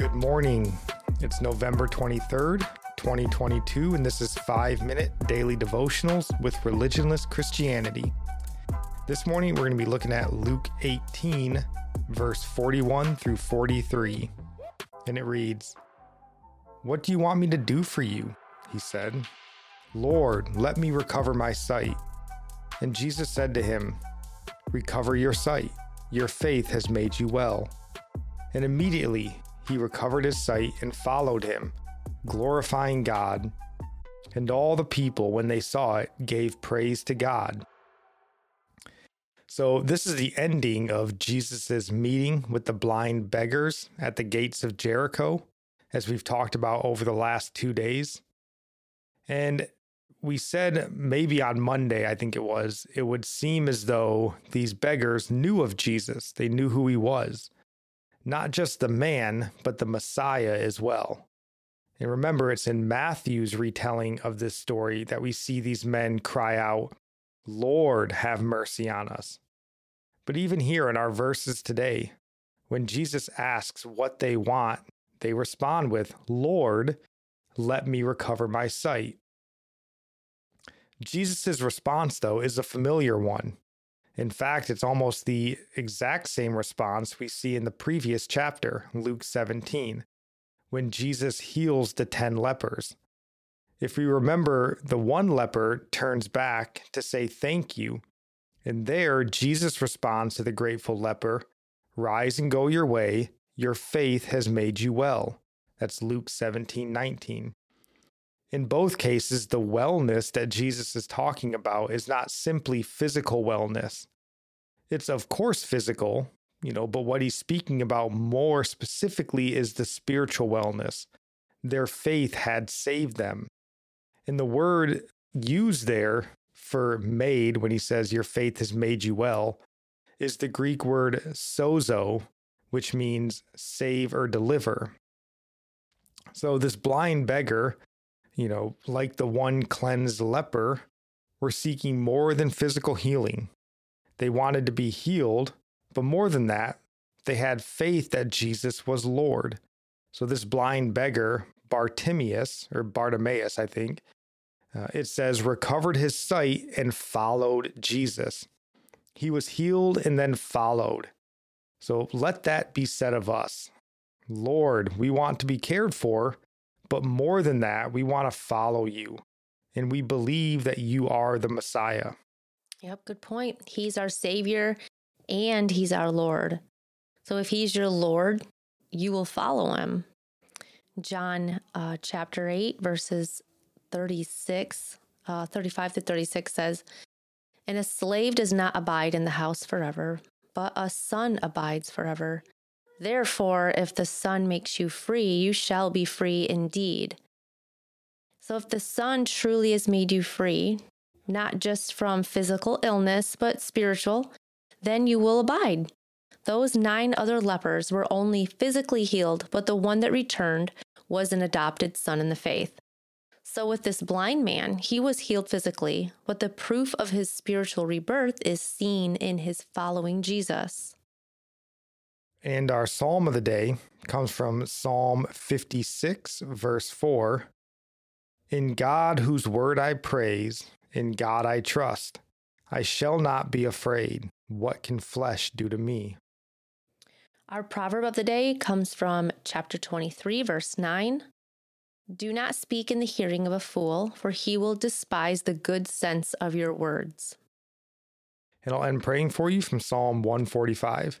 Good morning. It's November 23rd, 2022, and this is 5 Minute Daily Devotionals with Religionless Christianity. This morning we're going to be looking at Luke 18, verse 41 through 43. And it reads What do you want me to do for you? He said. Lord, let me recover my sight. And Jesus said to him, Recover your sight. Your faith has made you well. And immediately he recovered his sight and followed him, glorifying God. And all the people, when they saw it, gave praise to God. So, this is the ending of Jesus' meeting with the blind beggars at the gates of Jericho, as we've talked about over the last two days. And we said maybe on Monday, I think it was, it would seem as though these beggars knew of Jesus. They knew who he was, not just the man, but the Messiah as well. And remember, it's in Matthew's retelling of this story that we see these men cry out, Lord, have mercy on us. But even here in our verses today, when Jesus asks what they want, they respond with, Lord, let me recover my sight. Jesus' response, though, is a familiar one. In fact, it's almost the exact same response we see in the previous chapter, Luke 17, when Jesus heals the 10 lepers. If we remember, the one leper turns back to say thank you. And there, Jesus responds to the grateful leper Rise and go your way. Your faith has made you well. That's Luke 17 19. In both cases, the wellness that Jesus is talking about is not simply physical wellness. It's, of course, physical, you know, but what he's speaking about more specifically is the spiritual wellness. Their faith had saved them. And the word used there for made, when he says, Your faith has made you well, is the Greek word sozo, which means save or deliver. So this blind beggar you know, like the one cleansed leper, were seeking more than physical healing. They wanted to be healed, but more than that, they had faith that Jesus was Lord. So this blind beggar, Bartimaeus, or Bartimaeus, I think, uh, it says, recovered his sight and followed Jesus. He was healed and then followed. So let that be said of us. Lord, we want to be cared for, but more than that, we want to follow you and we believe that you are the Messiah. Yep, good point. He's our Savior and He's our Lord. So if He's your Lord, you will follow Him. John uh, chapter 8, verses 36, uh, 35 to 36 says, And a slave does not abide in the house forever, but a son abides forever. Therefore, if the Son makes you free, you shall be free indeed. So, if the Son truly has made you free, not just from physical illness, but spiritual, then you will abide. Those nine other lepers were only physically healed, but the one that returned was an adopted son in the faith. So, with this blind man, he was healed physically, but the proof of his spiritual rebirth is seen in his following Jesus. And our psalm of the day comes from Psalm 56, verse 4. In God, whose word I praise, in God I trust. I shall not be afraid. What can flesh do to me? Our proverb of the day comes from chapter 23, verse 9. Do not speak in the hearing of a fool, for he will despise the good sense of your words. And I'll end praying for you from Psalm 145.